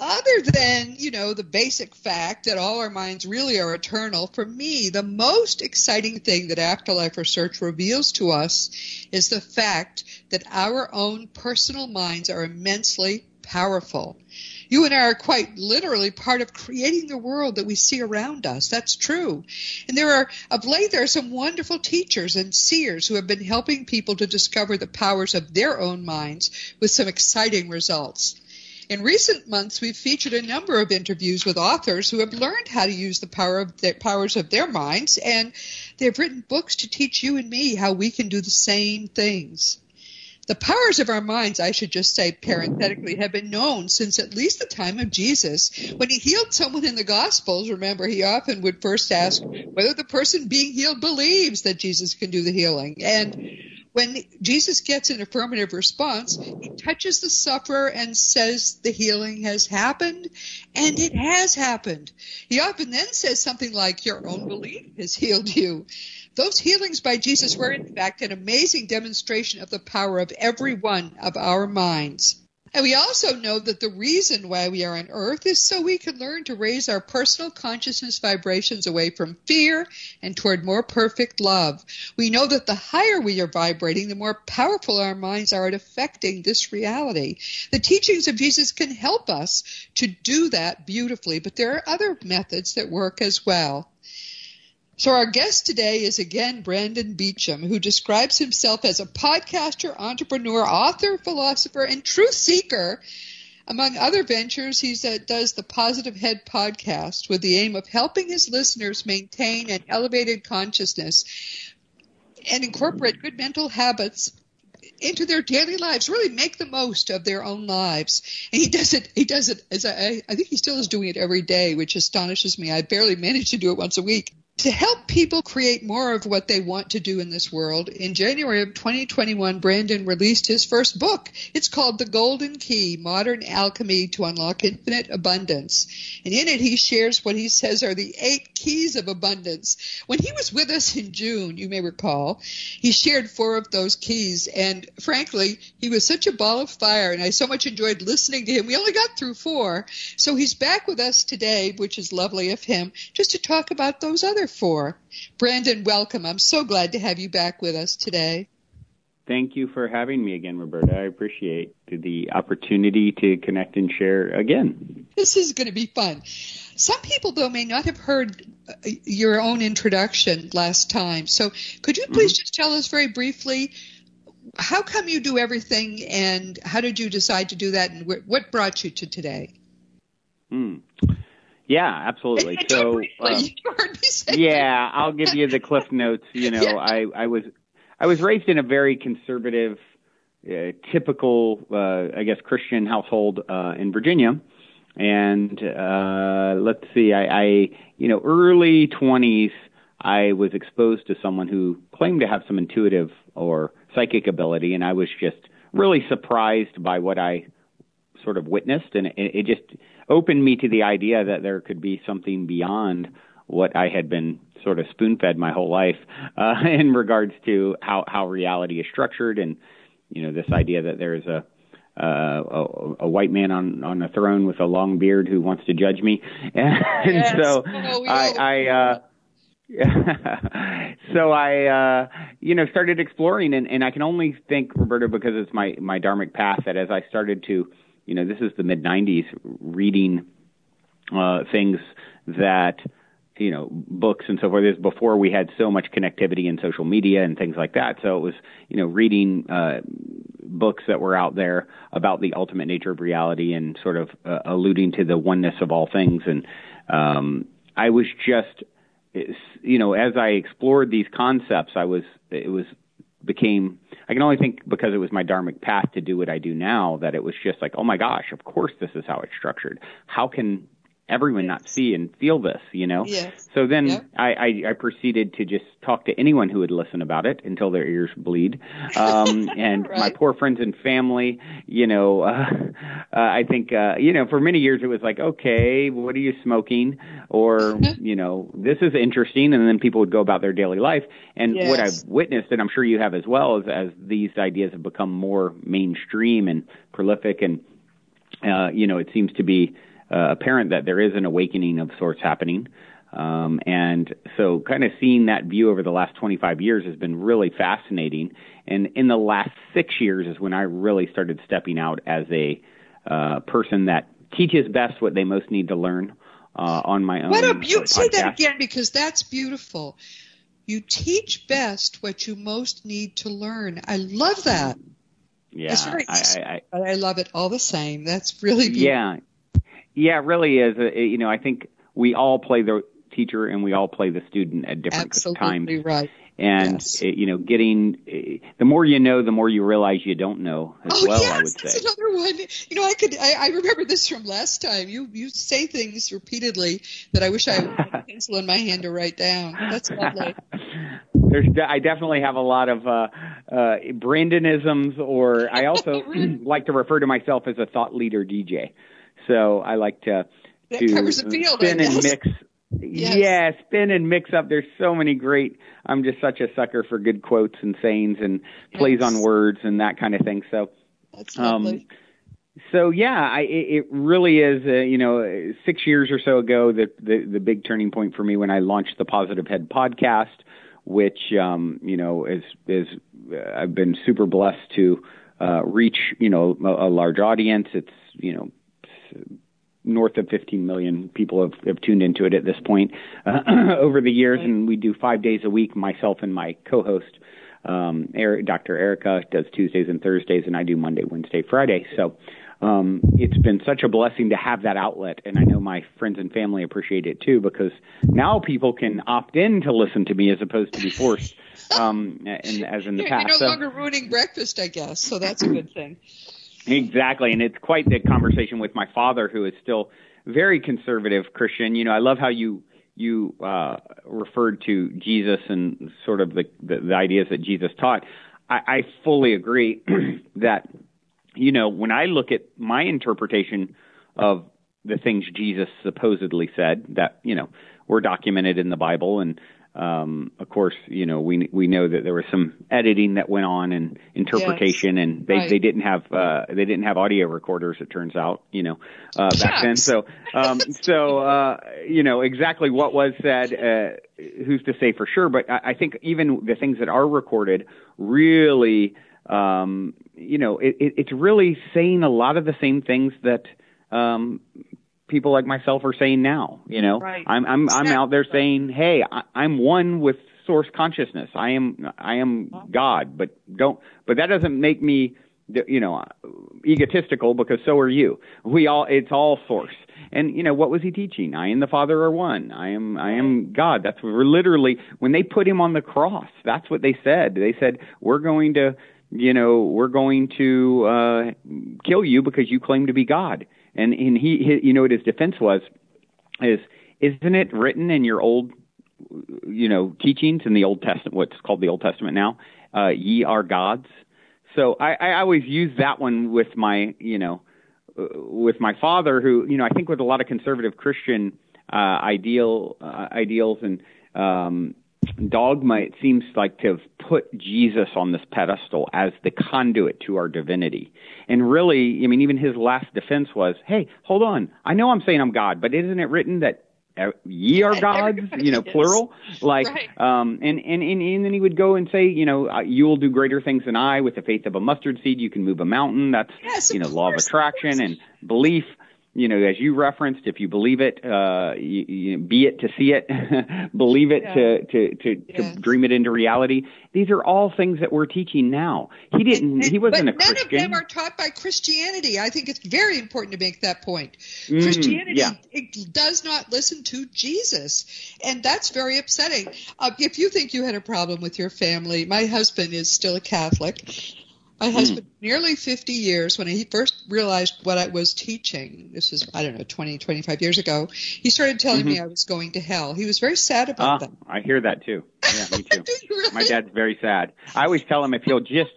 other than, you know, the basic fact that all our minds really are eternal, for me, the most exciting thing that afterlife research reveals to us is the fact that our own personal minds are immensely powerful. You and I are quite literally part of creating the world that we see around us. That's true. And there are, of late, there are some wonderful teachers and seers who have been helping people to discover the powers of their own minds with some exciting results. In recent months, we've featured a number of interviews with authors who have learned how to use the power of their powers of their minds, and they've written books to teach you and me how we can do the same things. The powers of our minds, I should just say parenthetically, have been known since at least the time of Jesus. When he healed someone in the Gospels, remember, he often would first ask whether the person being healed believes that Jesus can do the healing. And when Jesus gets an affirmative response, he touches the sufferer and says the healing has happened, and it has happened. He often then says something like, Your own belief has healed you. Those healings by Jesus were, in fact, an amazing demonstration of the power of every one of our minds. And we also know that the reason why we are on earth is so we can learn to raise our personal consciousness vibrations away from fear and toward more perfect love. We know that the higher we are vibrating, the more powerful our minds are at affecting this reality. The teachings of Jesus can help us to do that beautifully, but there are other methods that work as well. So our guest today is again Brandon Beecham, who describes himself as a podcaster, entrepreneur, author, philosopher, and truth seeker. Among other ventures, he does the Positive Head podcast with the aim of helping his listeners maintain an elevated consciousness and incorporate good mental habits into their daily lives, really make the most of their own lives. And he does it, he does it as I, I think he still is doing it every day, which astonishes me. I barely manage to do it once a week to help people create more of what they want to do in this world, in January of 2021, Brandon released his first book. It's called The Golden Key Modern Alchemy to Unlock Infinite Abundance. And in it, he shares what he says are the eight keys of abundance. When he was with us in June, you may recall, he shared four of those keys. And frankly, he was such a ball of fire, and I so much enjoyed listening to him. We only got through four. So he's back with us today, which is lovely of him, just to talk about those other for. Brandon, welcome. I'm so glad to have you back with us today. Thank you for having me again, Roberta. I appreciate the opportunity to connect and share again. This is going to be fun. Some people, though, may not have heard uh, your own introduction last time. So, could you please mm-hmm. just tell us very briefly how come you do everything and how did you decide to do that and what brought you to today? Mm. Yeah, absolutely. So, uh, yeah, I'll give you the cliff notes. You know, yeah. I I was I was raised in a very conservative, uh, typical, uh, I guess, Christian household uh, in Virginia, and uh, let's see, I, I you know, early twenties, I was exposed to someone who claimed to have some intuitive or psychic ability, and I was just really surprised by what I sort of witnessed, and it, it just opened me to the idea that there could be something beyond what I had been sort of spoon fed my whole life uh, in regards to how, how reality is structured and, you know, this idea that there is a, uh, a, a white man on, on a throne with a long beard who wants to judge me. And yes. so oh, I, I, uh, so I, uh, you know, started exploring, and, and I can only think, Roberta because it's my my dharmic path, that as I started to you know, this is the mid 90s, reading uh, things that, you know, books and so forth. This before we had so much connectivity and social media and things like that. So it was, you know, reading uh, books that were out there about the ultimate nature of reality and sort of uh, alluding to the oneness of all things. And um, I was just, you know, as I explored these concepts, I was, it was became I can only think because it was my dharmic path to do what I do now that it was just like, oh my gosh, of course this is how it's structured. How can everyone yes. not see and feel this, you know? Yes. So then yep. I, I, I proceeded to just talk to anyone who would listen about it until their ears bleed. Um, and right. my poor friends and family, you know, uh, uh, I think, uh, you know, for many years it was like, okay, what are you smoking? Or, you know, this is interesting. And then people would go about their daily life. And yes. what I've witnessed, and I'm sure you have as well, is as these ideas have become more mainstream and prolific and, uh, you know, it seems to be, uh, apparent that there is an awakening of sorts happening. Um, and so kind of seeing that view over the last 25 years has been really fascinating. And in the last six years is when I really started stepping out as a uh, person that teaches best what they most need to learn uh, on my own. What a you say that again because that's beautiful. You teach best what you most need to learn. I love that. Yeah, I, I, I, but I love it all the same. That's really beautiful. yeah, yeah, it really is. Uh, you know, I think we all play the teacher and we all play the student at different times. Absolutely times. right. And Yes. uh, you know, getting uh, the more you know, the more you realize you don't know as oh well. yes, I would that's say. another one. You know, I could. I, I remember this from last time. You you say things repeatedly that I wish I had a pencil in my hand to write down. That's lovely. There's, I definitely have a lot of uh, uh, Brandonisms, or I also like to refer to myself as a thought leader DJ. So I like to That to field, spin and mix. Yes. Yeah, spin and mix up. There's so many great. I'm just such a sucker for good quotes and sayings and plays on words and that kind of thing. So That's um, so yeah, I, it really is. Uh, you know, six years or so ago, the, the the big turning point for me when I launched the Positive Head podcast, which um, you know is is uh, I've been super blessed to uh, reach you know a, a large audience. It's you know north of 15 million people have, have tuned into it at this point uh, over the years, and we do five days a week. Myself and my co-host um, Eric, Dr. Erica does Tuesdays and Thursdays, and I do Monday, Wednesday, Friday. So um, it's been such a blessing to have that outlet, and I know my friends and family appreciate it too because now people can opt in to listen to me as opposed to be forced, um, and as in the past. you're no So- longer ruining breakfast, I guess. So that's a good thing. Exactly, and it's quite the conversation with my father, who is still very conservative Christian. You know, I love how you you uh, referred to Jesus and sort of the, the the ideas that Jesus taught. I, I fully agree that you know when I look at my interpretation of the things Jesus supposedly said that you know were documented in the Bible and um, of course, you know, we we know that there was some editing that went on and interpretation, and they Right. they didn't have uh, they didn't have audio recorders. It turns out, you know, uh, back then. So um, so uh, you know exactly what was said. Uh, who's to say for sure? But I, I think even the things that are recorded really, um, you know, it, it, it's really saying a lot of the same things that. Um, people like myself are saying now. You know, Right. I'm I'm I'm out there saying, hey, I, I'm one with source consciousness. I am I am God, but don't. But that doesn't make me, you know, egotistical because so are you. We all it's all source. And you know what was he teaching? I and the Father are one. I am I am God. That's what we're literally when they put him on the cross. That's what they said. They said we're going to you know we're going to uh kill you because you claim to be God. And and he, he you know what his defense was is isn't it written in your old you know teachings in the Old Testament what's called the Old Testament now uh ye are gods. So I I always use that one with my you know uh, with my father who you know I think with a lot of conservative Christian uh ideal uh, ideals and um dogma it seems like to have put Jesus on this pedestal as the conduit to our divinity. And really, I mean even his last defense was, "Hey, hold on. I know I'm saying I'm God, but isn't it written that ye are gods, you know, plural. Like, Right. um, and, and, and, and then he would go and say, you know, uh, you will do greater things than I with the faith of a mustard seed. You can move a mountain. That's, Yes, you know, law of attraction and belief. You know, as you referenced, if you believe it, uh, you, you be it to see it, believe it Yeah. to, to, to, Yes. to dream it into reality. These are all things that we're teaching now. He didn't, And- he wasn't but a none Christian. of them are taught by Christianity. I think it's very important to make that point. Mm, Christianity yeah. it does not listen to Jesus, and that's very upsetting. Uh, if you think you had a problem with your family, my husband is still a Catholic. My husband, nearly 50 years, when he first realized what I was teaching, this was, I don't know, 20, 25 years ago, he started telling mm-hmm. me I was going to hell. He was very sad about uh, that. I hear that too. Yeah, me too. really? My dad's very sad. I always tell him if he'll just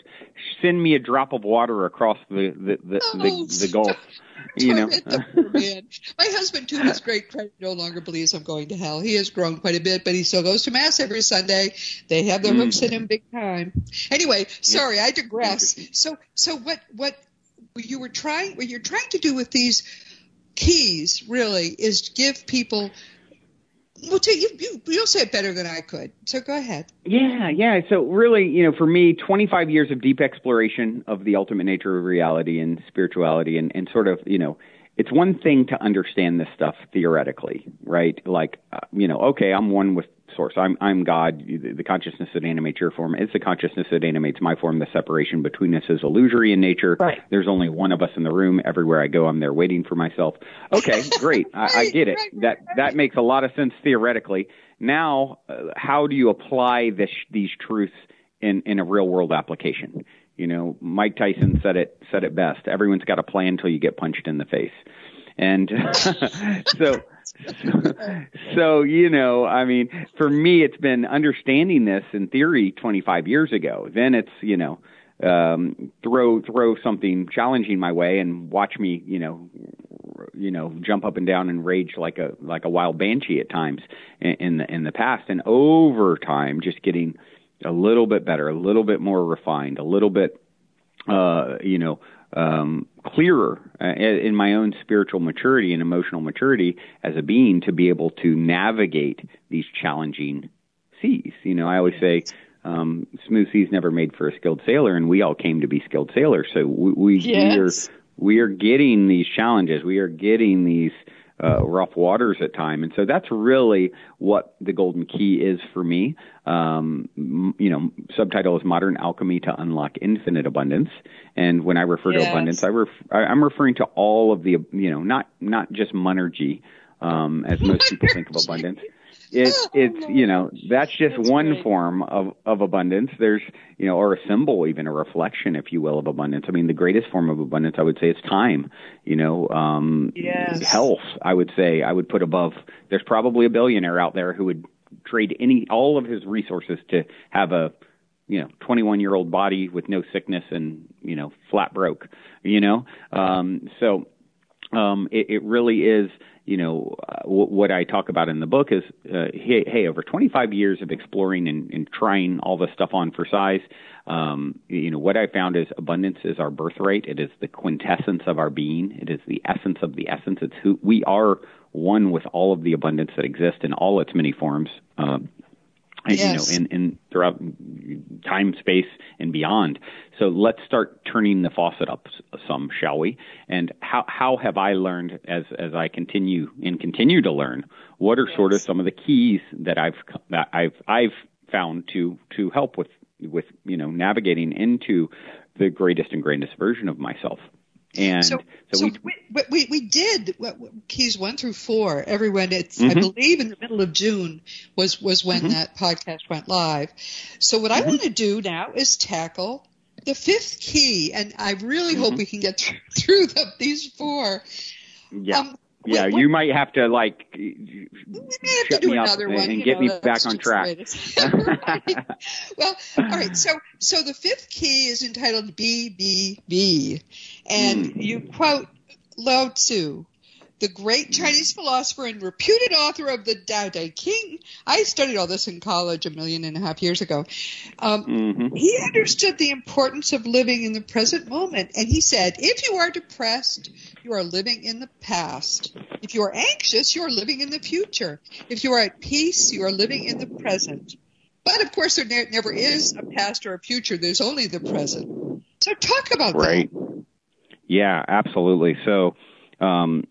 send me a drop of water across the the the, oh, the, the Gulf. You know, my husband to his great credit no longer believes I'm going to hell. He has grown quite a bit, but he still goes to mass every Sunday. They have their mm. hooks in him big time. Anyway, sorry, I digress. So, so what what you were trying what you're trying to do with these keys really is give people well, you, you, you'll say it better than I could. So go ahead. Yeah, yeah. So really, you know, for me, 25 years of deep exploration of the ultimate nature of reality and spirituality, and and sort of, you know, it's one thing to understand this stuff theoretically, right? Like, uh, you know, okay, I'm one with source. I'm I'm God. The consciousness that animates your form is the consciousness that animates my form. The separation between us is illusory in nature. Right. There's only one of us in the room. Everywhere I go, I'm there waiting for myself. Okay, great. I, I get it. That that makes a lot of sense theoretically. Now, uh, how do you apply this these truths in in a real world application? You know, Mike Tyson said it said it best. Everyone's got a plan until you get punched in the face. And so so, you know, I mean, for me, it's been understanding this in theory 25 years ago. Then it's, you know, um, throw throw something challenging my way and watch me, you know, you know, jump up and down and rage like a like a wild banshee at times in, in the in the past, and over time, just getting a little bit better, a little bit more refined, a little bit, uh, you know, um, clearer uh, in my own spiritual maturity and emotional maturity as a being to be able to navigate these challenging seas. You know, I always say, um, smooth seas never made for a skilled sailor, and we all came to be skilled sailors. So we, we, yes. we are we are getting these challenges. We are getting these uh, rough waters at time. And so that's really what the golden key is for me. Um, you know, subtitle is Modern Alchemy to Unlock Infinite Abundance. And when I refer yes. to abundance, I ref- I'm referring to all of the, you know, not not just monergy, um, as most people think of abundance. It's it's you know that's just that's one great. form of of abundance. There's you know or a symbol, even a reflection, if you will, of abundance. I mean, the greatest form of abundance, I would say, is time. You know, um, yes. health. I would say I would put above. There's probably a billionaire out there who would trade any all of his resources to have a you know 21 year old body with no sickness and you know flat broke. You know, um, so um, it, it really is you know, uh, w- what I talk about in the book is, uh, hey, hey, over 25 years of exploring and, and trying all this stuff on for size, um, you know, what I found is abundance is our birthright. It is the quintessence of our being. It is the essence of the essence. It's who we are one with all of the abundance that exists in all its many forms. Um, yes. you know, in, in throughout time, space, and beyond. So let's start turning the faucet up some, shall we? And how how have I learned as as I continue and continue to learn? What are yes. sort of some of the keys that I've that I've I've found to to help with with you know navigating into the greatest and grandest version of myself? And so, so, so we, we, we, we did keys one through four. Everyone, it's mm-hmm. I believe in the middle of June was was when mm-hmm. that podcast went live. So what mm-hmm. I want to do now is tackle the fifth key, and I really hope mm-hmm. we can get through, through the, these four. Yeah. Um, yeah, you might have to like shut me up and, and get know, me back on track. well, all right. So, so the fifth key is entitled BBB, and mm. you quote Lao Tzu, the great Chinese philosopher and reputed author of the Tao Te King. I studied all this in college a million and a half years ago. Um, mm-hmm. He understood the importance of living in the present moment, and he said, "If you are depressed, you are living in the past. If you are anxious, you are living in the future. If you are at peace, you are living in the present." But of course, there ne- never is a past or a future. There's only the present. So talk about right. that. Yeah, absolutely. So, um,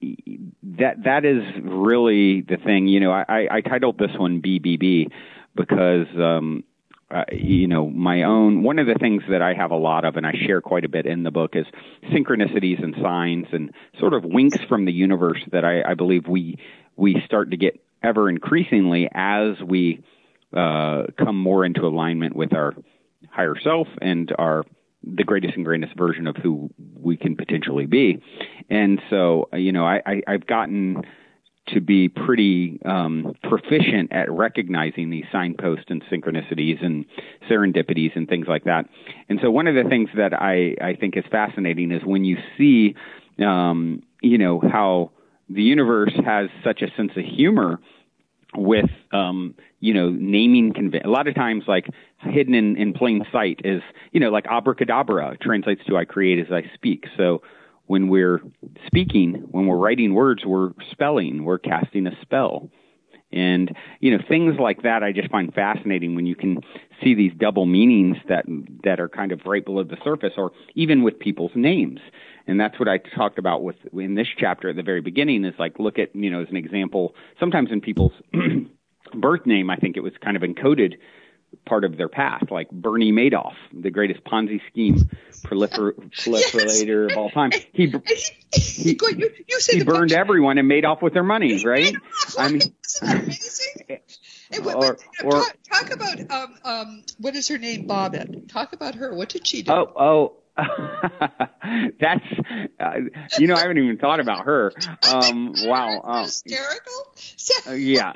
that that is really the thing. You know, I, I titled this one BBB because um, uh, you know my own one of the things that I have a lot of and I share quite a bit in the book is synchronicities and signs and sort of winks from the universe that I, I believe we we start to get ever increasingly as we uh, come more into alignment with our higher self and our the greatest and greatest version of who we can potentially be. And so, you know, I, I I've gotten to be pretty um, proficient at recognizing these signposts and synchronicities and serendipities and things like that. And so, one of the things that I, I think is fascinating is when you see, um, you know, how the universe has such a sense of humor with um you know naming conven- a lot of times like hidden in in plain sight is you know like abracadabra translates to i create as i speak so when we're speaking, when we're writing words, we're spelling, we're casting a spell. And, you know, things like that I just find fascinating when you can see these double meanings that, that are kind of right below the surface or even with people's names. And that's what I talked about with, in this chapter at the very beginning is like, look at, you know, as an example, sometimes in people's birth name, I think it was kind of encoded part of their past, like Bernie Madoff, the greatest Ponzi scheme prolifer- proliferator yes. of all time. He he, you, you he burned everyone and made off with their money, right? I mean, amazing? or, or, talk, talk, about um, um, what is her name, Bobbitt. Talk about her. What did she do? Oh, oh. That's, uh, you know, I haven't even thought about her. Um, wow. Um, hysterical. Uh, yeah.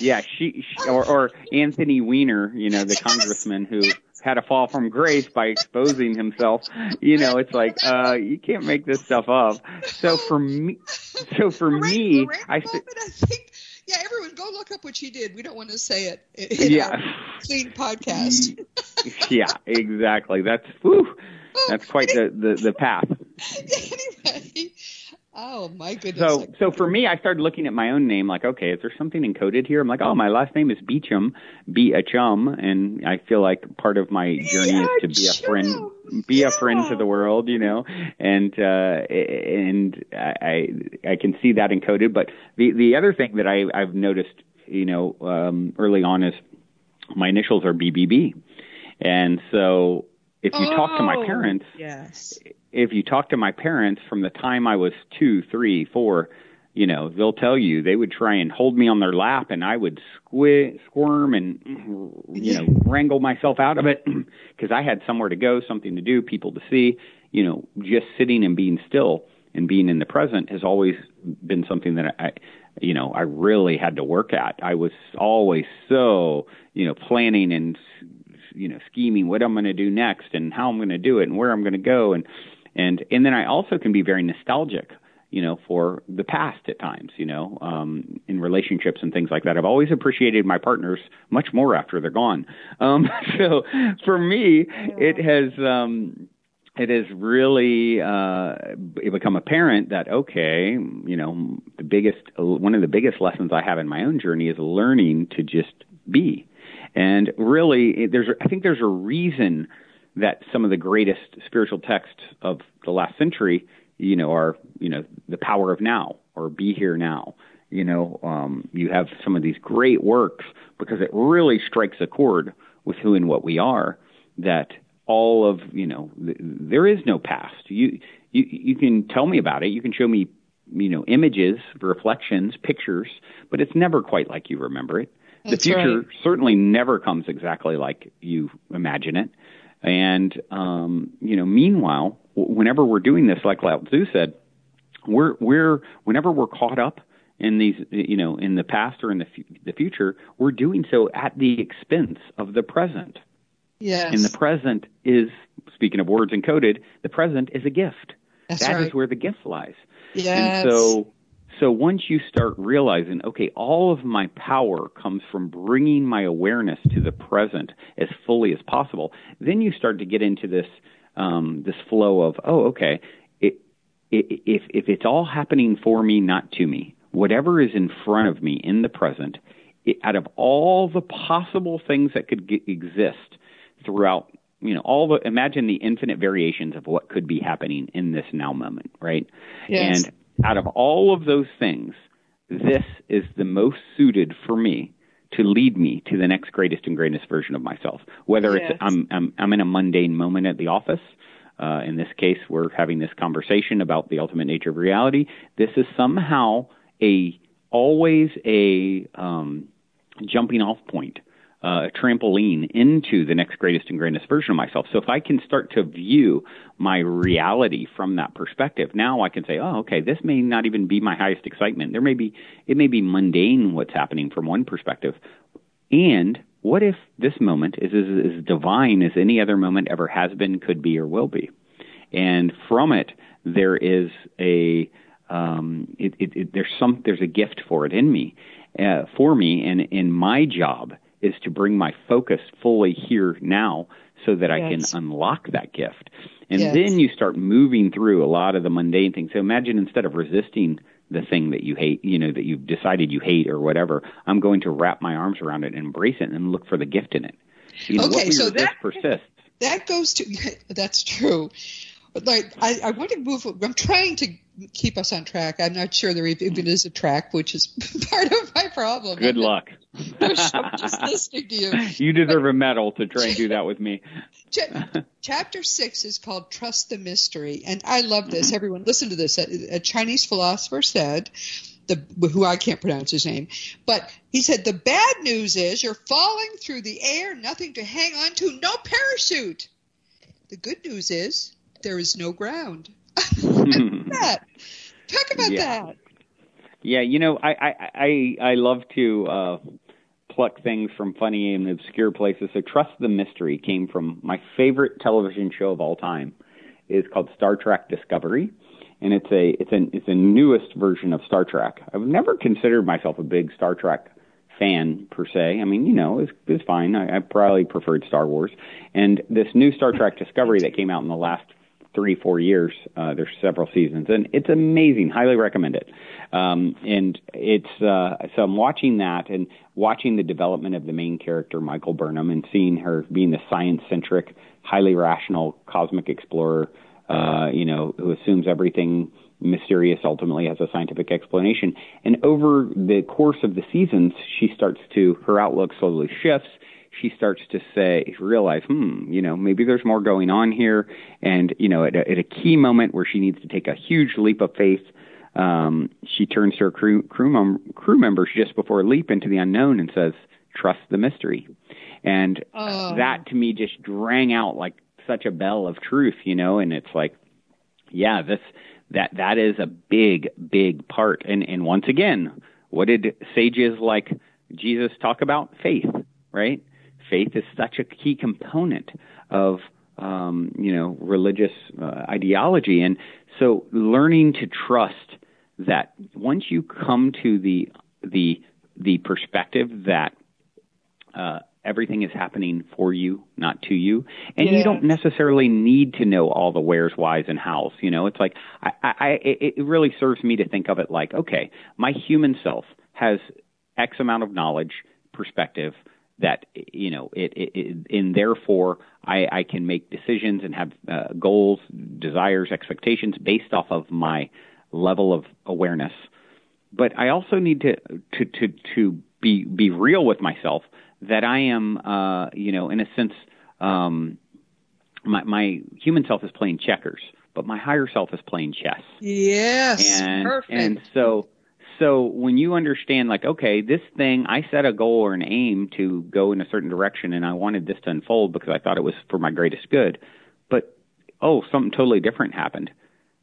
Yeah, she, she or, or Anthony Weiner, you know, the congressman who had a fall from grace by exposing himself. You know, it's like uh you can't make this stuff up. So for me, so for me, I, th- I think yeah, everyone go look up what she did. We don't want to say it in yeah. clean podcast. yeah, exactly. That's whew, that's quite the, the the path. anyway, Oh my goodness! So, so for me, I started looking at my own name, like, okay, is there something encoded here? I'm like, oh, my last name is Beecham, be a chum, and I feel like part of my journey is to be a friend, be yeah. a friend to the world, you know, and uh, and I I can see that encoded. But the the other thing that I I've noticed, you know, um, early on is my initials are BBB, and so if you oh, talk to my oh, parents, yes if you talk to my parents from the time I was two, three, four, you know, they'll tell you they would try and hold me on their lap and I would squid, squirm and, you know, wrangle myself out of it because I had somewhere to go, something to do, people to see, you know, just sitting and being still and being in the present has always been something that I, you know, I really had to work at. I was always so, you know, planning and, you know, scheming what I'm going to do next and how I'm going to do it and where I'm going to go. And, and and then I also can be very nostalgic you know, for the past at times, you know, um, in relationships and things like that. I've always appreciated my partners much more after they're gone. Um, so for me, it has, um, it has really uh, become apparent that okay, you know, the biggest, one of the biggest lessons I have in my own journey is learning to just be, and really, there's, I think there's a reason that some of the greatest spiritual texts of the last century, you know, are you know the power of now or be here now. You know, um, you have some of these great works because it really strikes a chord with who and what we are. That all of you know, th- there is no past. You you you can tell me about it. You can show me you know images, reflections, pictures, but it's never quite like you remember it. That's the future right. certainly never comes exactly like you imagine it. And um, you know, meanwhile, whenever we're doing this, like Lao Tzu said, we're we're whenever we're caught up in these, you know, in the past or in the f- the future, we're doing so at the expense of the present. Yes. And the present is, speaking of words encoded, the present is a gift. That's That right. is where the gift lies. Yes. And so so once you start realizing, okay, all of my power comes from bringing my awareness to the present as fully as possible, then you start to get into this um, this flow of, oh, okay, it, it, if if it's all happening for me, not to me, whatever is in front of me in the present, it, out of all the possible things that could get, exist throughout you know all the imagine the infinite variations of what could be happening in this now moment right Yes. and out of all of those things, this is the most suited for me to lead me to the next greatest and greatest version of myself. Whether Yes. it's I'm, I'm I'm in a mundane moment at the office. Uh, in this case, we're having this conversation about the ultimate nature of reality. This is somehow a always a um, jumping off point uh, a trampoline into the next greatest and grandest version of myself. So if I can start to view my reality from that perspective, now I can say, oh, okay, this may not even be my highest excitement. There may be, it may be mundane what's happening from one perspective. And what if this moment is as, as divine as any other moment ever has been, could be, or will be? And from it, there is a, um, it, it, it, there's some, there's a gift for it in me, uh, for me, and in my job is to bring my focus fully here now so that I can unlock that gift. And yes. then you start moving through a lot of the mundane things. So imagine instead of resisting the thing that you hate, you know, that you've decided you hate or whatever, I'm going to wrap my arms around it and embrace it and look for the gift in it. You know, okay, so that persists. That goes to that's true. But like I, I want to move. I'm trying to keep us on track. I'm not sure there even hmm. is a track, which is part of my problem. Good luck. just listening to you. You deserve a medal to try and do that with me. Chapter six is called "Trust the Mystery," and I love this. Hmm. Everyone, listen to this. A, a Chinese philosopher said. The, who I can't pronounce his name, but he said the bad news is you're falling through the air, nothing to hang on to, no parachute. The good news is there is no ground. That. Talk about yeah. that. Yeah, you know, I I I, I love to uh, pluck things from funny and obscure places. So, Trust the Mystery came from my favorite television show of all time. It's called Star Trek Discovery, and it's a it's an it's a newest version of Star Trek. I've never considered myself a big Star Trek fan per se. I mean, you know, it's it's fine. I, I probably preferred Star Wars, and this new Star Trek Discovery that came out in the last three, four years. Uh, there's several seasons, and it's amazing. Highly recommend it. Um, and it's uh, so I'm watching that and watching the development of the main character, Michael Burnham, and seeing her being the science-centric, highly rational cosmic explorer. Uh, you know, who assumes everything mysterious ultimately has a scientific explanation. And over the course of the seasons, she starts to her outlook slowly shifts she starts to say, realize, hmm, you know, maybe there's more going on here. And, you know, at a, at a key moment where she needs to take a huge leap of faith, um, she turns to her crew, crew, mem- crew members just before a leap into the unknown and says, trust the mystery. And oh. that to me just rang out like such a bell of truth, you know, and it's like, yeah, this, that, that is a big, big part. And, and once again, what did sages like Jesus talk about? Faith, right? Faith is such a key component of um, you know religious uh, ideology, and so learning to trust that once you come to the the the perspective that uh, everything is happening for you, not to you, and yeah. you don't necessarily need to know all the where's, whys, and hows. You know, it's like I, I, it really serves me to think of it like, okay, my human self has X amount of knowledge, perspective, that you know it, it, it and therefore I, I can make decisions and have uh, goals, desires, expectations based off of my level of awareness. But I also need to to to to be be real with myself that I am uh, you know in a sense um, my my human self is playing checkers, but my higher self is playing chess. Yes, and, perfect. And so so when you understand, like, okay, this thing, I set a goal or an aim to go in a certain direction, and I wanted this to unfold because I thought it was for my greatest good, but oh, something totally different happened.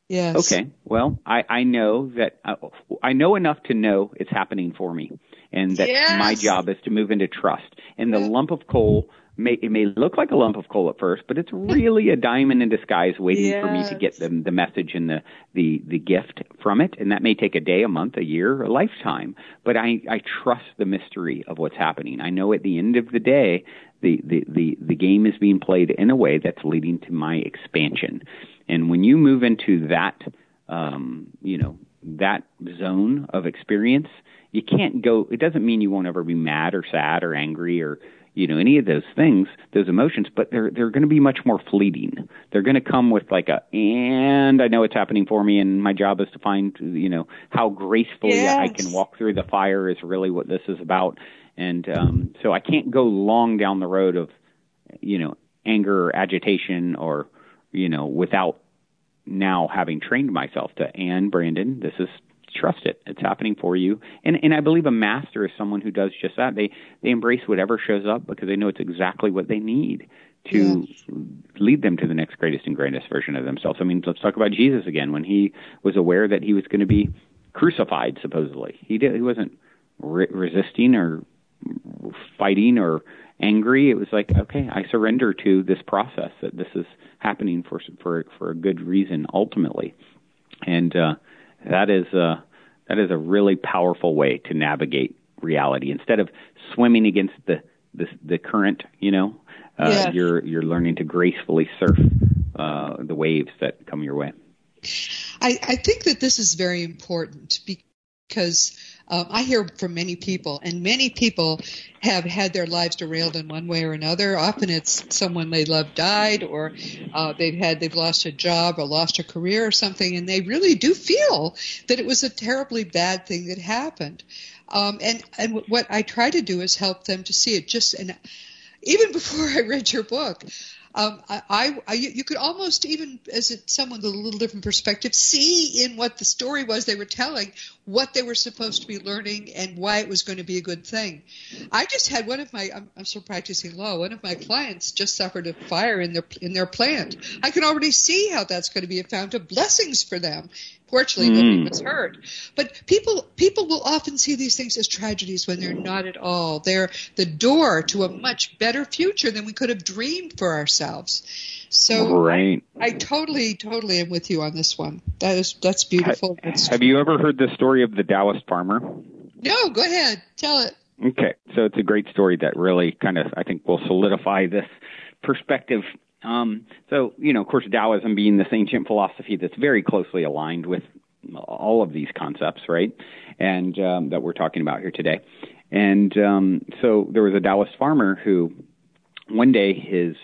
Yes. Okay. Well, I I know that uh, I know enough to know it's happening for me, and that yes. my job is to move into trust. And the lump of coal may it may look like a lump of coal at first, but it's really a diamond in disguise waiting yes. for me to get the the message and the the the gift from it. And that may take a day, a month, a year, a lifetime. But I I trust the mystery of what's happening. I know at the end of the day, the the the the game is being played in a way that's leading to my expansion. And when you move into that, um, you know, that zone of experience, you can't go. It doesn't mean you won't ever be mad or sad or angry or you know any of those things those emotions but they're they're going to be much more fleeting they're going to come with like a and i know it's happening for me and my job is to find you know how gracefully yes. i can walk through the fire is really what this is about and um so i can't go long down the road of you know anger or agitation or you know without now having trained myself to and brandon this is trust it. It's happening for you. And and I believe a master is someone who does just that. They they embrace whatever shows up because they know it's exactly what they need to yeah. lead them to the next greatest and grandest version of themselves. I mean, let's talk about Jesus again. When he was aware that he was going to be crucified, supposedly, he did. He wasn't re- resisting or fighting or angry. It was like, okay, I surrender to this process that this is happening for for for a good reason ultimately, and uh, that is uh, that is a really powerful way to navigate reality instead of swimming against the the, the current. You know, uh, yes. you're you're learning to gracefully surf uh, the waves that come your way. I, I think that this is very important because um, I hear from many people, and many people have had their lives derailed in one way or another. Often it's someone they love died, or uh, they've had they've lost a job or lost a career or something, and they really do feel that it was a terribly bad thing that happened. Um, and and what I try to do is help them to see it. Just and even before I read your book, um, I, I, you could almost even, as a, someone with a little different perspective, see in what the story was they were telling what they were supposed to be learning and why it was going to be a good thing. I just had one of my, I'm, I'm still practicing law. One of my clients just suffered a fire in their in their plant. I can already see how that's going to be a fount of blessings for them Fortunately, mm. nobody was hurt. But people people will often see these things as tragedies when they're not at all. They're the door to a much better future than we could have dreamed for ourselves. So right. I, totally, totally am with you on this one. That is that's beautiful. That's have you ever heard the story of the Taoist farmer? No, go ahead. Tell it. Okay, so it's a great story that really kind of I think will solidify this perspective um, so, you know, of course, Taoism being this ancient philosophy that's very closely aligned with all of these concepts, right? And um, that we're talking about here today. And um, so there was a Taoist farmer who one day his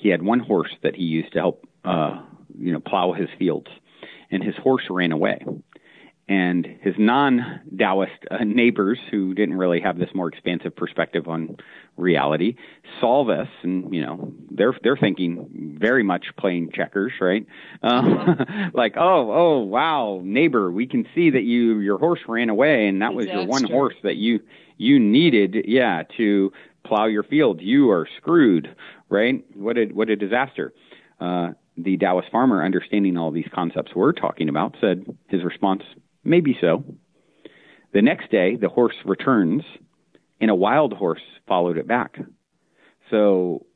he had one horse that he used to help uh, you know plow his fields, and his horse ran away and his non-Taoist uh, neighbors, who didn't really have this more expansive perspective on reality, saw this, and you know they're they're thinking very much playing checkers, right? Uh, like, oh, oh, wow, neighbor, we can see that you your horse ran away, and that was That's your one horse that you you needed, yeah, to plow your field. You are screwed, right? What a what a disaster. Uh, the Taoist farmer, understanding all these concepts we're talking about, said his response Maybe so. The next day, the horse returns, and a wild horse followed it back. So,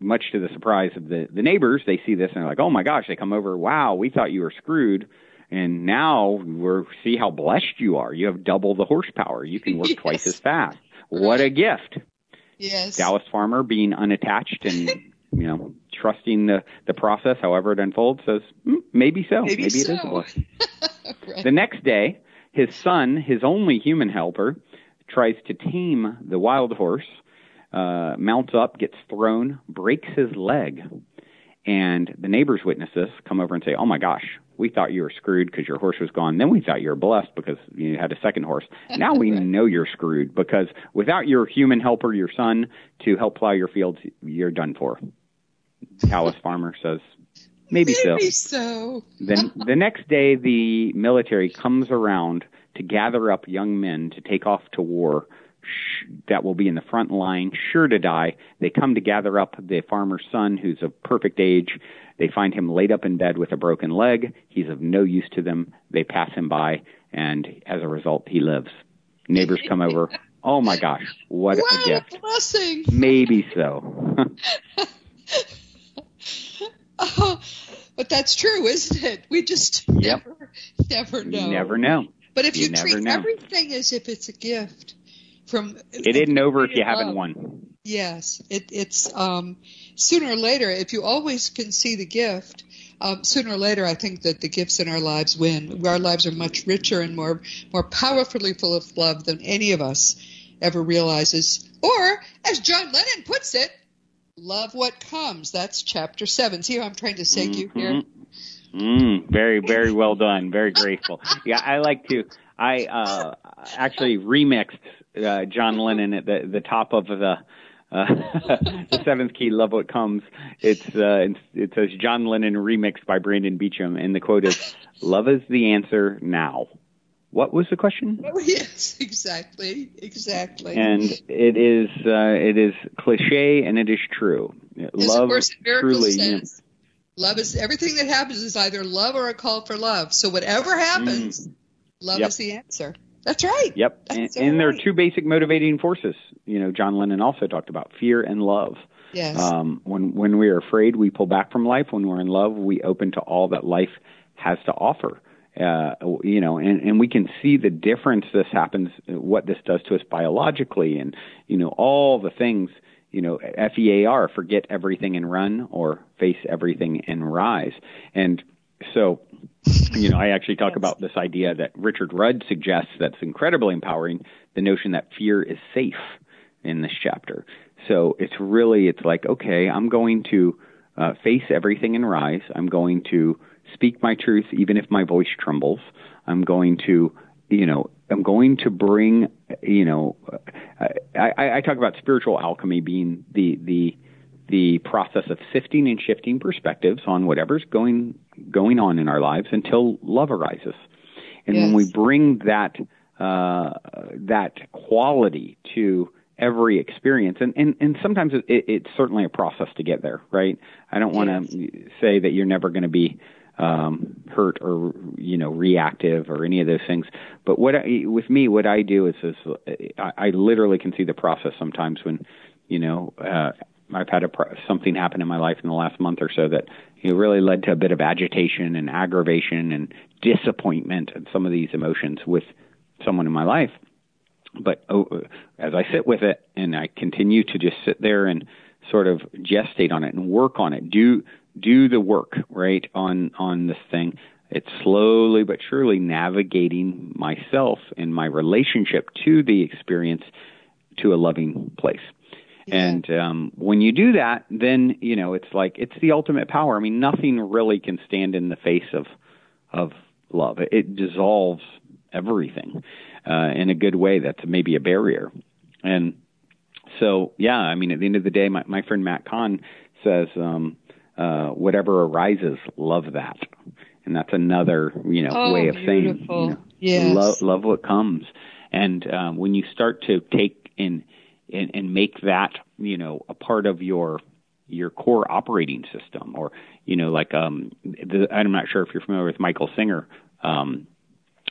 much to the surprise of the, the neighbors, they see this and they're like, oh my gosh, they come over, wow, we thought you were screwed. And now we're see how blessed you are. You have double the horsepower. You can work yes. twice as fast. What a gift. Yes. Taoist farmer being unattached and you know trusting the the process, however it unfolds, says mm, maybe so. Maybe, maybe so. it is a blessing. right. The next day, his son, his only human helper, tries to tame the wild horse, uh, mounts up, gets thrown, breaks his leg. And the neighbors witness this, come over and say, Oh my gosh, we thought you were screwed because your horse was gone. Then we thought you were blessed because you had a second horse. Now we know you're screwed because without your human helper, your son, to help plow your fields, you're done for. Taoist farmer says, Maybe, Maybe so. so. then the next day, the military comes around to gather up young men to take off to war that will be in the front line, sure to die. They come to gather up the farmer's son, who's of perfect age. They find him laid up in bed with a broken leg. He's of no use to them. They pass him by, and as a result, he lives. Neighbors come over. Oh my gosh, what wow, a gift! Blessing. Maybe so. oh, but that's true, isn't it? We just yep. never, never know. You never know. But if you, you treat everything as if it's a gift, from it isn't over if you haven't won. Yes, it, it's um, sooner or later. If you always can see the gift, um, sooner or later, I think that the gifts in our lives win. Our lives are much richer and more more powerfully full of love than any of us ever realizes. Or, as John Lennon puts it, Love what comes. That's chapter seven. See how I'm trying to segue mm-hmm. you here? Mm, very, very well done. Very grateful. yeah, I like to. I uh, actually remixed uh, John Lennon at the the top of the uh, the seventh key. Love what comes. It's uh, it says John Lennon remixed by Brandon Beecham, and the quote is, "Love is the answer now." what was the question? Oh, yes, exactly, exactly. And it is uh, it is cliche and it is true. Yes, love of course, truly. Says, love is everything that happens is either love or a call for love. So whatever happens, mm. love yep. is the answer. That's right. Yep. That's and, and right. there are two basic motivating forces. You know, John Lennon also talked about fear and love. Yes. Um, when when we are afraid, we pull back from life. When we're in love, we open to all that life has to offer. Uh, you know, and, and we can see the difference this happens, what this does to us biologically, and you know all the things. You know, FEAR, forget everything and run, or face everything and rise. And so, you know, I actually talk about this idea that Richard Rudd suggests that's incredibly empowering. The notion that fear is safe in this chapter. So it's really, it's like, okay, I'm going to uh, face everything and rise. I'm going to speak my truth, even if my voice trembles. I'm going to, you know, I'm going to bring, you know, I, I, I talk about spiritual alchemy being the the the process of sifting and shifting perspectives on whatever's going going on in our lives until love arises. And yes. when we bring that uh, that quality to every experience and and, and sometimes it, it's certainly a process to get there right i don't want to yes. say that you're never going to be um, hurt or you know reactive or any of those things. But what I, with me, what I do is, is I, I literally can see the process sometimes when you know uh, I've had a something happen in my life in the last month or so that you know, really led to a bit of agitation and aggravation and disappointment and some of these emotions with someone in my life. But oh, as I sit with it and I continue to just sit there and sort of gestate on it and work on it, do do the work right on on this thing it's slowly but surely navigating myself and my relationship to the experience to a loving place yeah. and um when you do that then you know it's like it's the ultimate power i mean nothing really can stand in the face of of love it, it dissolves everything uh in a good way that's maybe a barrier and so yeah i mean at the end of the day my my friend matt kahn says um uh, whatever arises, love that. And that's another, you know, oh, way of beautiful. saying, you know, yes. love, love what comes. And um, when you start to take and, and and make that, you know, a part of your your core operating system, or you know, like um, the, I'm not sure if you're familiar with Michael Singer, um,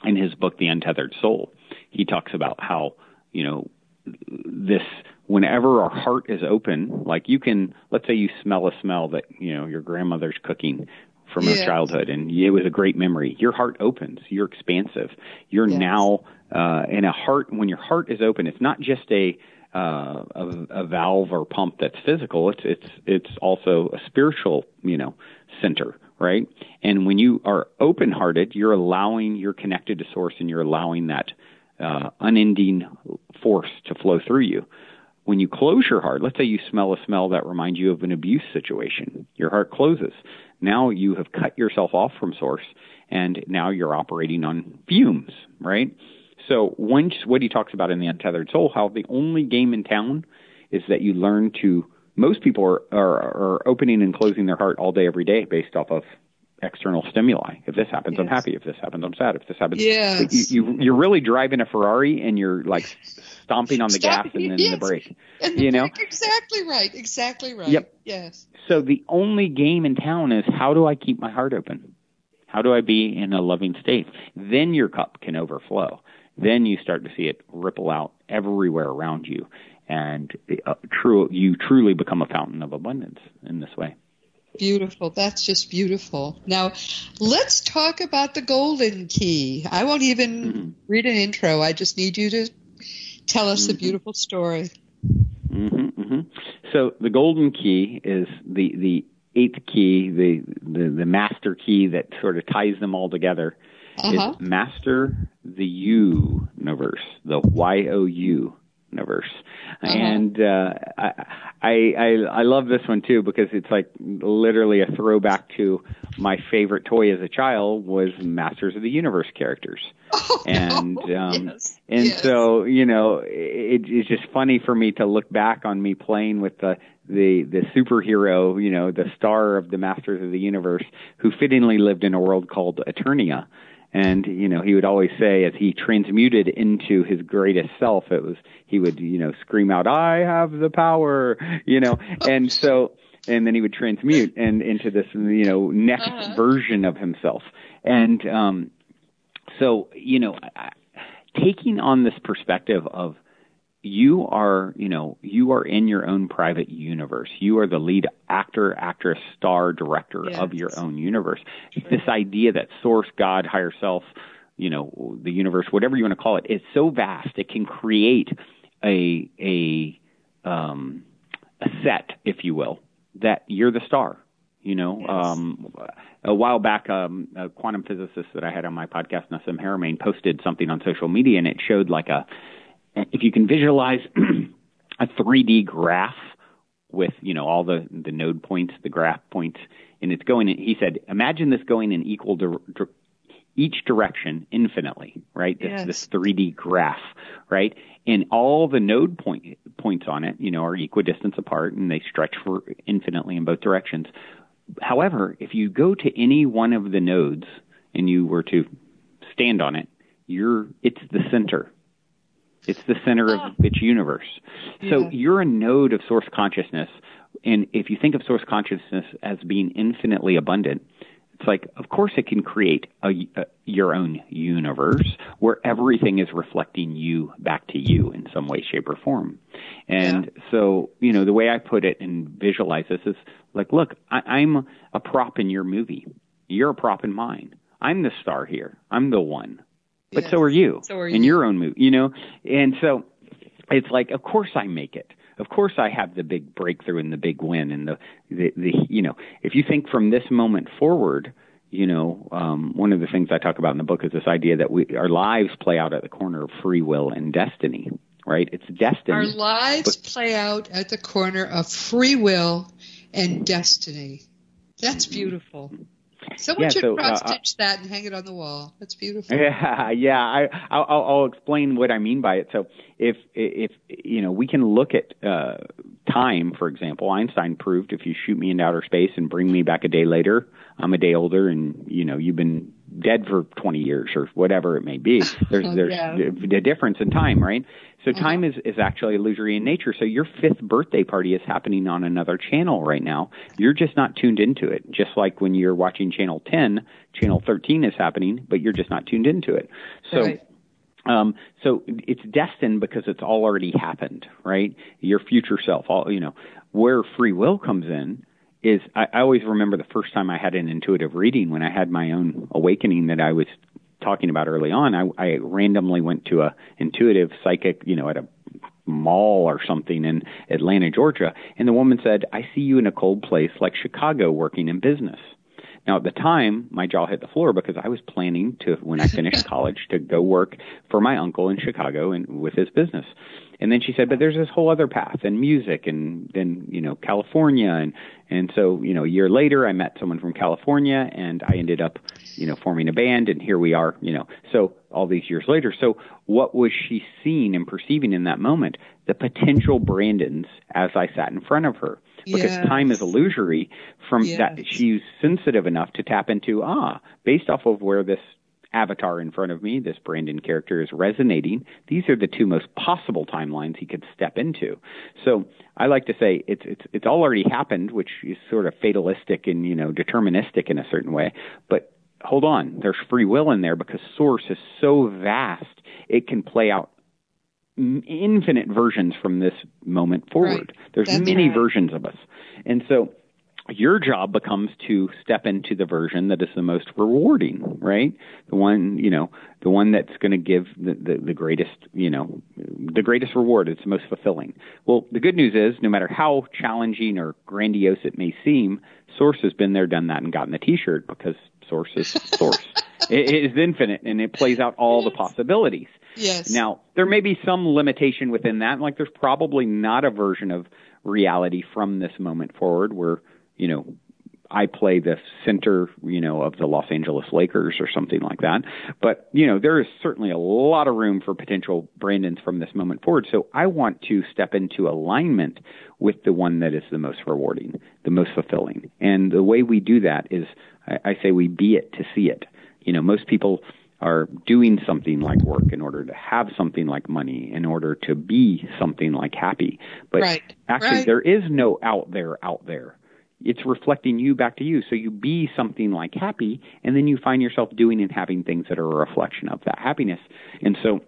in his book The Untethered Soul, he talks about how you know this whenever our heart is open, like you can, let's say you smell a smell that, you know, your grandmother's cooking from yes. her childhood and it was a great memory. Your heart opens. You're expansive. You're yes. now, uh, in a heart, when your heart is open, it's not just a, uh, a, a valve or pump that's physical. It's, it's, it's also a spiritual, you know, center, right? And when you are open hearted, you're allowing, you're connected to source and you're allowing that, uh, unending force to flow through you when you close your heart, let's say you smell a smell that reminds you of an abuse situation, your heart closes. Now you have cut yourself off from source and now you're operating on fumes, right? So once what he talks about in the untethered soul, how the only game in town is that you learn to most people are, are, are opening and closing their heart all day every day based off of external stimuli. If this happens, yes. I'm happy. If this happens, I'm sad. If this happens, yes. you, you you're really driving a Ferrari and you're like stomping on the gas and then yes. the brake. And you know, exactly right, exactly right. Yep. Yes. So the only game in town is how do I keep my heart open? How do I be in a loving state? Then your cup can overflow. Then you start to see it ripple out everywhere around you, and uh, true, you truly become a fountain of abundance in this way. Beautiful. That's just beautiful. Now, let's talk about the golden key. I won't even mm-hmm. read an intro. I just need you to tell us mm-hmm. a beautiful story. Mm-hmm, mm-hmm, so, the golden key is the, the eighth key, the, the, the master key that sort of ties them all together. Uh-huh. Is master the universe, the Y O U universe. Uh-huh. And uh, I, I I love this one too because it's like literally a throwback to my favorite toy as a child was Masters of the Universe characters. Oh, and no. um yes. and yes. so you know it, it's just funny for me to look back on me playing with the the the superhero, you know, the star of the Masters of the Universe, who fittingly lived in a world called Eternia, and you know he would always say as he transmuted into his greatest self it was he would you know scream out i have the power you know and so and then he would transmute and into this you know next uh-huh. version of himself and um so you know taking on this perspective of you are, you know, you are in your own private universe. You are the lead actor, actress, star, director yes. of your own universe. Sure. This idea that source, God, higher self, you know, the universe, whatever you want to call it, it, is so vast it can create a a um, a set, if you will, that you're the star. You know, yes. um, a while back, um, a quantum physicist that I had on my podcast, Nassim Haramein, posted something on social media, and it showed like a if you can visualize a 3D graph with you know all the the node points, the graph points, and it's going. In, he said, imagine this going in equal di- di- each direction infinitely, right? This yes. this 3D graph, right? And all the node point points on it, you know, are equidistant apart and they stretch for infinitely in both directions. However, if you go to any one of the nodes and you were to stand on it, you're it's the center it's the center of ah. its universe. So yeah. you're a node of source consciousness. And if you think of source consciousness as being infinitely abundant, it's like, of course, it can create a, a, your own universe where everything is reflecting you back to you in some way, shape, or form. And yeah. so, you know, the way I put it and visualize this is like, look, I, I'm a prop in your movie. You're a prop in mine. I'm the star here. I'm the one but so are you so are in your own movie, you know? And so it's like, of course I make it. Of course I have the big breakthrough and the big win and the, the, the you know, if you think from this moment forward, you know, um, one of the things I talk about in the book is this idea that we, our lives play out at the corner of free will and destiny, right? It's destiny. Our lives but, play out at the corner of free will and destiny. That's beautiful. Someone yeah, should so, cross stitch uh, that and hang it on the wall. That's beautiful. Yeah, yeah. I, I'll, I'll explain what I mean by it. So, if if you know, we can look at uh, time, for example. Einstein proved if you shoot me into outer space and bring me back a day later, I'm a day older, and you know, you've been dead for 20 years or whatever it may be. There's there's yeah. a difference in time, right? So uh-huh. time is, is actually illusory in nature. So your fifth birthday party is happening on another channel right now. You're just not tuned into it. Just like when you're watching channel 10, channel 13 is happening, but you're just not tuned into it. So right. Um, so it's destined because it's all already happened, right? Your future self, all you know, where free will comes in is I, I always remember the first time I had an intuitive reading when I had my own awakening that I was talking about early on, I, I randomly went to a intuitive psychic, you know, at a mall or something in Atlanta, Georgia, and the woman said, "I see you in a cold place like Chicago working in business." Now, at the time, my jaw hit the floor because I was planning to, when I finished college, to go work for my uncle in Chicago and with his business. And then she said, but there's this whole other path and music and then, you know, California. And, and so, you know, a year later, I met someone from California and I ended up, you know, forming a band and here we are, you know, so all these years later. So what was she seeing and perceiving in that moment? The potential Brandons as I sat in front of her because time is illusory from yes. that she's sensitive enough to tap into ah based off of where this avatar in front of me this brandon character is resonating these are the two most possible timelines he could step into. So i like to say it's it's it's all already happened which is sort of fatalistic and you know deterministic in a certain way. But hold on there's free will in there because source is so vast it can play out infinite versions from this moment forward. Right. There's That's many right. versions of us. And so your job becomes to step into the version that is the most rewarding, right? The one, you know, the one that's going to give the, the, the greatest, you know, the greatest reward. It's the most fulfilling. Well, the good news is no matter how challenging or grandiose it may seem, Source has been there, done that, and gotten the T-shirt because Source is Source. it, it is infinite and it plays out all the possibilities. Yes. Now, there may be some limitation within that. Like, there's probably not a version of reality from this moment forward where, you know, I play the center, you know, of the Los Angeles Lakers or something like that. But, you know, there is certainly a lot of room for potential Brandons from this moment forward. So I want to step into alignment with the one that is the most rewarding, the most fulfilling. And the way we do that is I, I say we be it to see it. You know, most people are doing something like work in order to have something like money, in order to be something like happy. But right. actually, right. there is no out there out there. It's reflecting you back to you. So you be something like happy, and then you find yourself doing and having things that are a reflection of that happiness. And so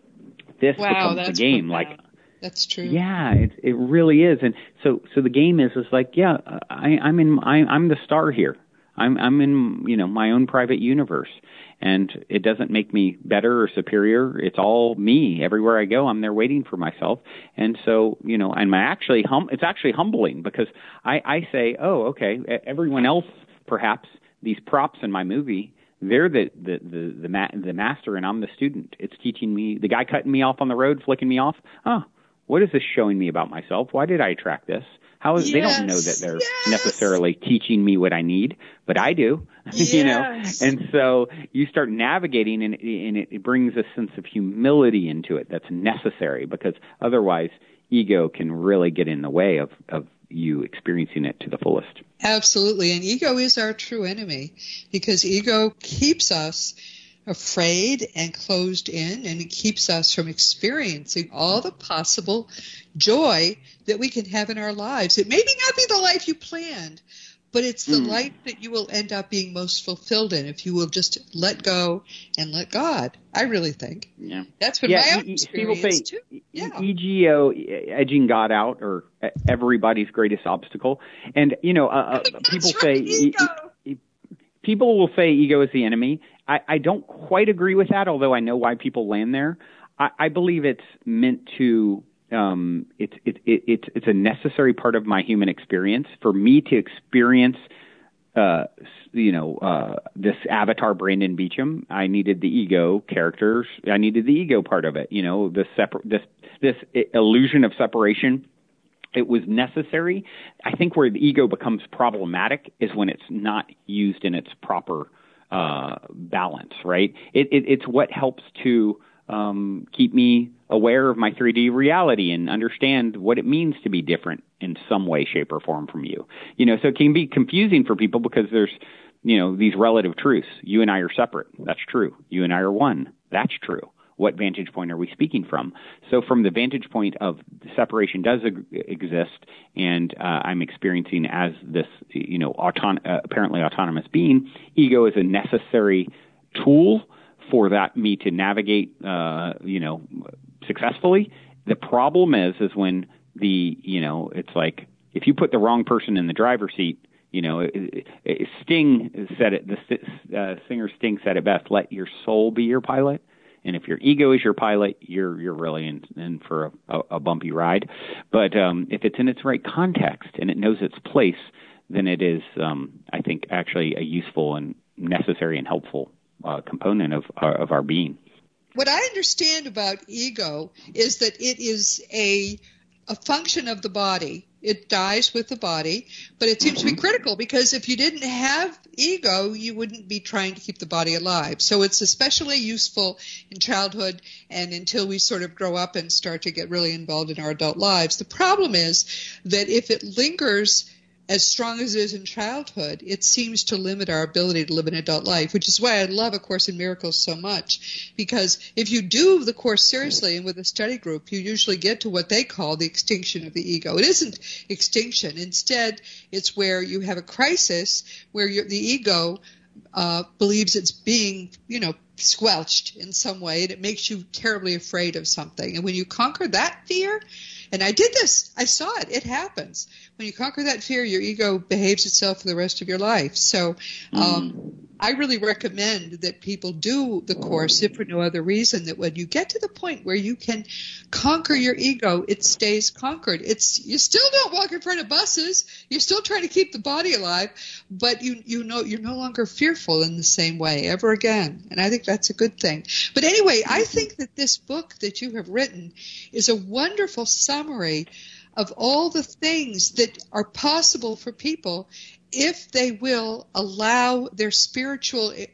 this wow, becomes the game. Like that's true. Yeah, it it really is. And so so the game is is like yeah, I I'm in I I'm the star here. I'm I'm in you know my own private universe, and it doesn't make me better or superior. It's all me. Everywhere I go, I'm there waiting for myself. And so you know, and my actually hum it's actually humbling because I I say oh okay everyone else perhaps these props in my movie they're the the the the, ma- the master and I'm the student. It's teaching me the guy cutting me off on the road, flicking me off. Oh, what is this showing me about myself? Why did I attract this? How is yes, they don't know that they're yes. necessarily teaching me what I need, but I do. Yes. you know, and so you start navigating, and, and it, it brings a sense of humility into it that's necessary because otherwise, ego can really get in the way of of you experiencing it to the fullest. Absolutely, and ego is our true enemy because ego keeps us afraid and closed in, and it keeps us from experiencing all the possible joy that we can have in our lives. It may not be the life you planned, but it's the mm. life that you will end up being most fulfilled in if you will just let go and let God. I really think. Yeah. That's what yeah, my own e- experience people say, too. Yeah. EGO, edging God out, or everybody's greatest obstacle. And you know, uh, people right, say. ego. E- people will say ego is the enemy. I, I don't quite agree with that, although I know why people land there. I, I believe it's meant to um, it's it, it, it's it's a necessary part of my human experience for me to experience uh, you know uh, this avatar Brandon Beachum. I needed the ego characters. I needed the ego part of it. You know this separ- this this illusion of separation. It was necessary. I think where the ego becomes problematic is when it's not used in its proper uh, balance. Right. It, it it's what helps to um, keep me aware of my 3D reality and understand what it means to be different in some way, shape, or form from you. You know, so it can be confusing for people because there's, you know, these relative truths. You and I are separate. That's true. You and I are one. That's true. What vantage point are we speaking from? So, from the vantage point of separation does exist, and uh, I'm experiencing as this, you know, auton- uh, apparently autonomous being, ego is a necessary tool for that me to navigate, uh, you know, successfully. The problem is, is when the, you know, it's like if you put the wrong person in the driver's seat, you know, it, it, Sting said it. The uh, singer Sting said it best: "Let your soul be your pilot." And if your ego is your pilot, you're you're really in, in for a, a, bumpy ride. But um, if it's in its right context and it knows its place, then it is, um, I think, actually a useful and necessary and helpful uh, component of uh, of our being. What I understand about ego is that it is a a function of the body. It dies with the body, but it seems mm-hmm. to be mm-hmm. critical because if you didn't have ego, you wouldn't be trying to keep the body alive. So it's especially useful in childhood and until we sort of grow up and start to get really involved in our adult lives. The problem is that if it lingers as strong as it is in childhood, it seems to limit our ability to live an adult life, which is why I love A Course in Miracles so much. Because if you do the Course seriously and with a study group, you usually get to what they call the extinction of the ego. It isn't extinction. Instead, it's where you have a crisis where the ego uh, believes it's being, you know, squelched in some way, and it makes you terribly afraid of something. And when you conquer that fear, and I did this. I saw it. It happens. When you conquer that fear, your ego behaves itself for the rest of your life. So, um, mm. I really recommend that people do the course, if for no other reason, that when you get to the point where you can conquer your ego, it stays conquered. It's you still don't walk in front of buses. You're still trying to keep the body alive, but you you know you're no longer fearful in the same way ever again. And I think that's a good thing. But anyway, I think that this book that you have written is a wonderful summary of all the things that are possible for people if they will allow their spiritual eh,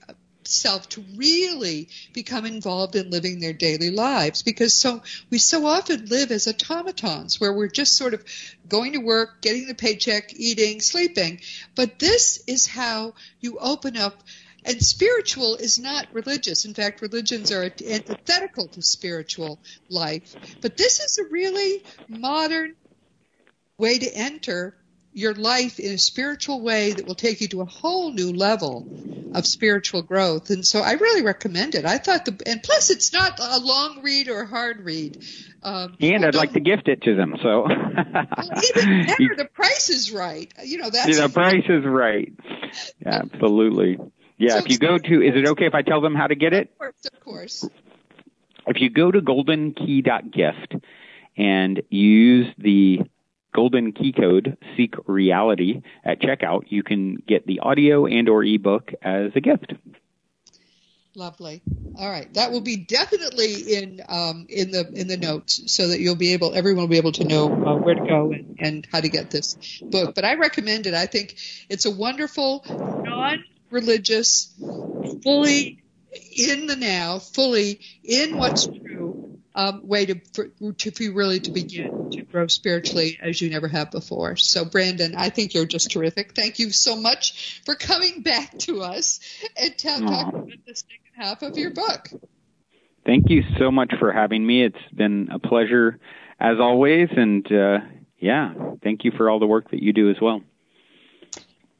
self to really become involved in living their daily lives because so we so often live as automatons where we're just sort of going to work getting the paycheck eating sleeping but this is how you open up And spiritual is not religious. In fact, religions are antithetical to spiritual life. But this is a really modern way to enter your life in a spiritual way that will take you to a whole new level of spiritual growth. And so I really recommend it. I thought the, and plus it's not a long read or a hard read. Um, and I'd like to gift it to them. So well, even better, the price is right. You know, that's the price is right. Absolutely. Yeah. So, if you go to, is it okay if I tell them how to get it? Of course. Of course. If you go to goldenkey.gift and use the golden key code seek reality at checkout. You can get the audio and or ebook as a gift. Lovely. All right. That will be definitely in um, in the in the notes so that you'll be able everyone will be able to know uh, where to go and, and how to get this book. But i recommend it. I think it's a wonderful non-religious fully in the now fully in what's true um, way to for, to for really to begin to grow spiritually as you never have before. So, Brandon, I think you're just terrific. Thank you so much for coming back to us and talking about the second half of your book. Thank you so much for having me. It's been a pleasure as always, and uh, yeah, thank you for all the work that you do as well.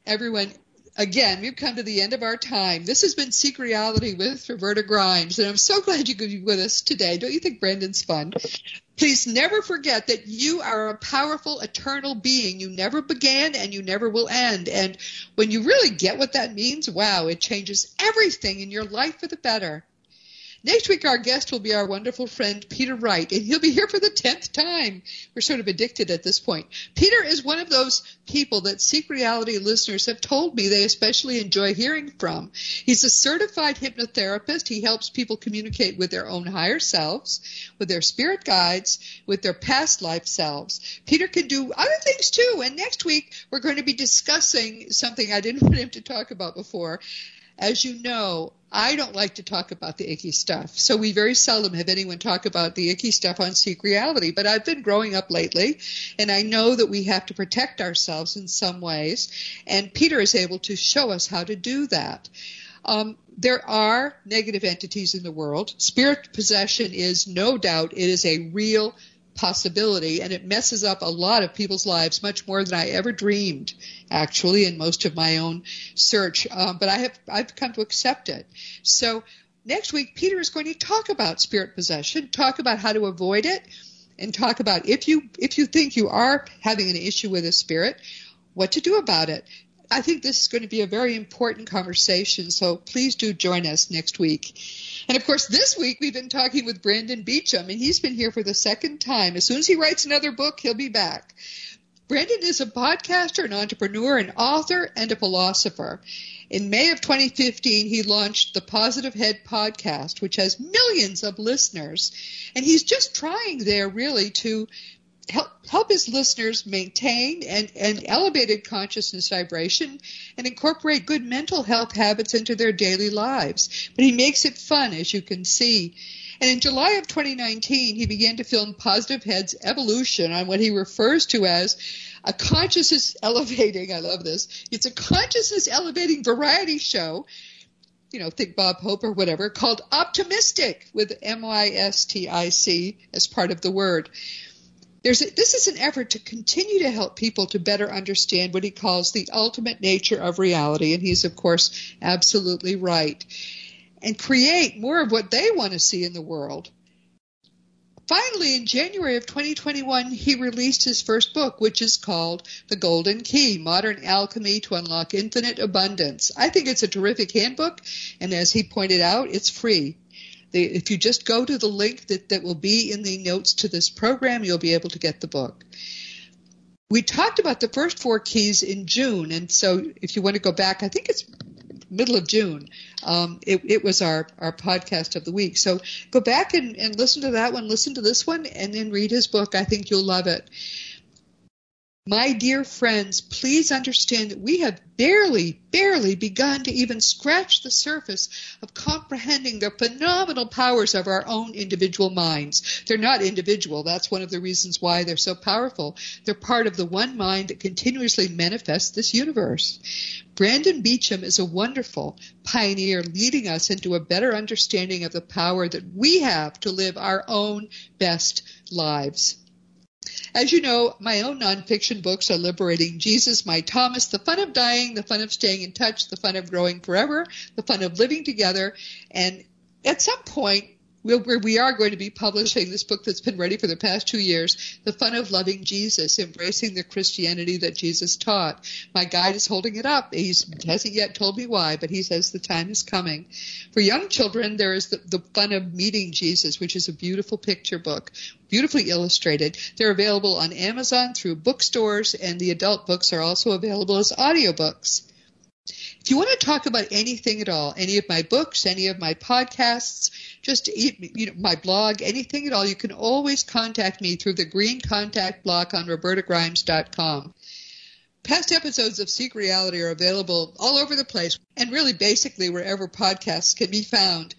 Everyone, again, we've come to the end of our time. This has been Seek Reality with Roberta Grimes, and I'm so glad you could be with us today. Don't you think Brandon's fun? Please never forget that you are a powerful, eternal being. You never began and you never will end. And when you really get what that means, wow, it changes everything in your life for the better. Next week, our guest will be our wonderful friend Peter Wright, and he'll be here for the tenth time. We're sort of addicted at this point. Peter is one of those people that Seek Reality listeners have told me they especially enjoy hearing from. He's a certified hypnotherapist. He helps people communicate with their own higher selves, with their spirit guides, with their past life selves. Peter can do other things too, and next week we're going to be discussing something I didn't want him to talk about before. As you know, I don't like to talk about the icky stuff. So we very seldom have anyone talk about the icky stuff on Seek Reality. But I've been growing up lately and I know that we have to protect ourselves in some ways. And Peter is able to show us how to do that. Um, there are negative entities in the world. Spirit possession is no doubt, it is a real possibility and it messes up a lot of people's lives much more than I ever dreamed actually in most of my own search. Um, but I have I've come to accept it. So next week Peter is going to talk about spirit possession talk about how to avoid it and talk about if you if you think you are having an issue with a spirit what to do about it. I think this is going to be a very important conversation, so please do join us next week. And of course, this week we've been talking with Brandon Beachum, and he's been here for the second time. As soon as he writes another book, he'll be back. Brandon is a podcaster, an entrepreneur, an author, and a philosopher. In May of 2015, he launched the Positive Head podcast, which has millions of listeners. And he's just trying there really to help help his listeners maintain and, and elevated consciousness vibration and incorporate good mental health habits into their daily lives. But he makes it fun, as you can see. And in July of 2019, he began to film Positive Head's evolution on what he refers to as a consciousness elevating, I love this, it's a consciousness elevating variety show you know, think Bob Hope or whatever, called OptiMystic with M Y S T I C as part of the word. There's a, this is an effort to continue to help people to better understand what he calls the ultimate nature of reality, and he's, of course, absolutely right, and create more of what they want to see in the world. Finally, in January of 2021, he released his first book, which is called The Golden Key Modern Alchemy to Unlock Infinite Abundance. I think it's a terrific handbook, and as he pointed out, it's free if you just go to the link that, that will be in the notes to this program, you'll be able to get the book. We talked about the first four keys in June, and so if you want to go back, I think it's middle of June. Um, it, it, was our, our podcast of the week. So go back and, and listen to that one, listen to this one, and then read his book. I think you'll love it. My dear friends, please understand that we have barely, barely begun to even scratch the surface of comprehending the phenomenal powers of our own individual minds. They're not individual. That's one of the reasons why they're so powerful. They're part of the one mind that continuously manifests this universe. Brandon Beachum is a wonderful pioneer leading us into a better understanding of the power that we have to live our own best lives. As you know, my own nonfiction books are Liberating. Jesus, My Thomas, The Fun of Dying, The Fun of Staying in Touch, The Fun of Growing Forever, The Fun of Living Together, and at some point, where we are going to be publishing this book that's been ready for the past two years, The Fun of Loving Jesus, Embracing the Christianity that Jesus taught. My guide is holding it up. He hasn't yet told me why, but he says the time is coming. For young children, there is the, the Fun of Meeting Jesus, which is a beautiful picture book, beautifully illustrated. They're available on Amazon through bookstores, and the adult books are also available as audiobooks. If you want to talk about anything at all, any of my books, any of my podcasts, just you know my blog, anything at all, you can always contact me through the green contact block on robertagrimes.com. Past episodes of Seek Reality are available all over the place and really basically wherever podcasts can be found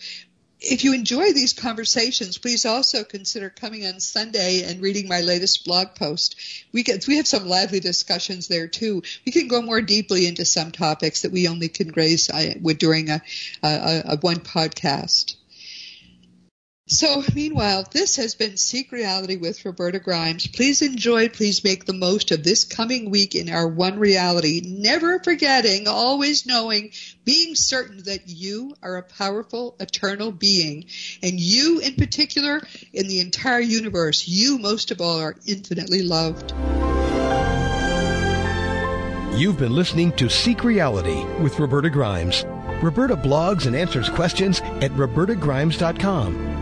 if you enjoy these conversations, please also consider coming on Sunday and reading my latest blog post. We get, we have some lively discussions there too. We can go more deeply into some topics that we only can grace uh, during a, a, a one podcast. So, meanwhile, this has been Seek Reality with Roberta Grimes. Please enjoy, please make the most of this coming week in our one reality, never forgetting, always knowing, being certain that you are a powerful, eternal being. And you, in particular, in the entire universe, you most of all are infinitely loved. You've been listening to Seek Reality with Roberta Grimes. Roberta blogs and answers questions at robertagrimes.com.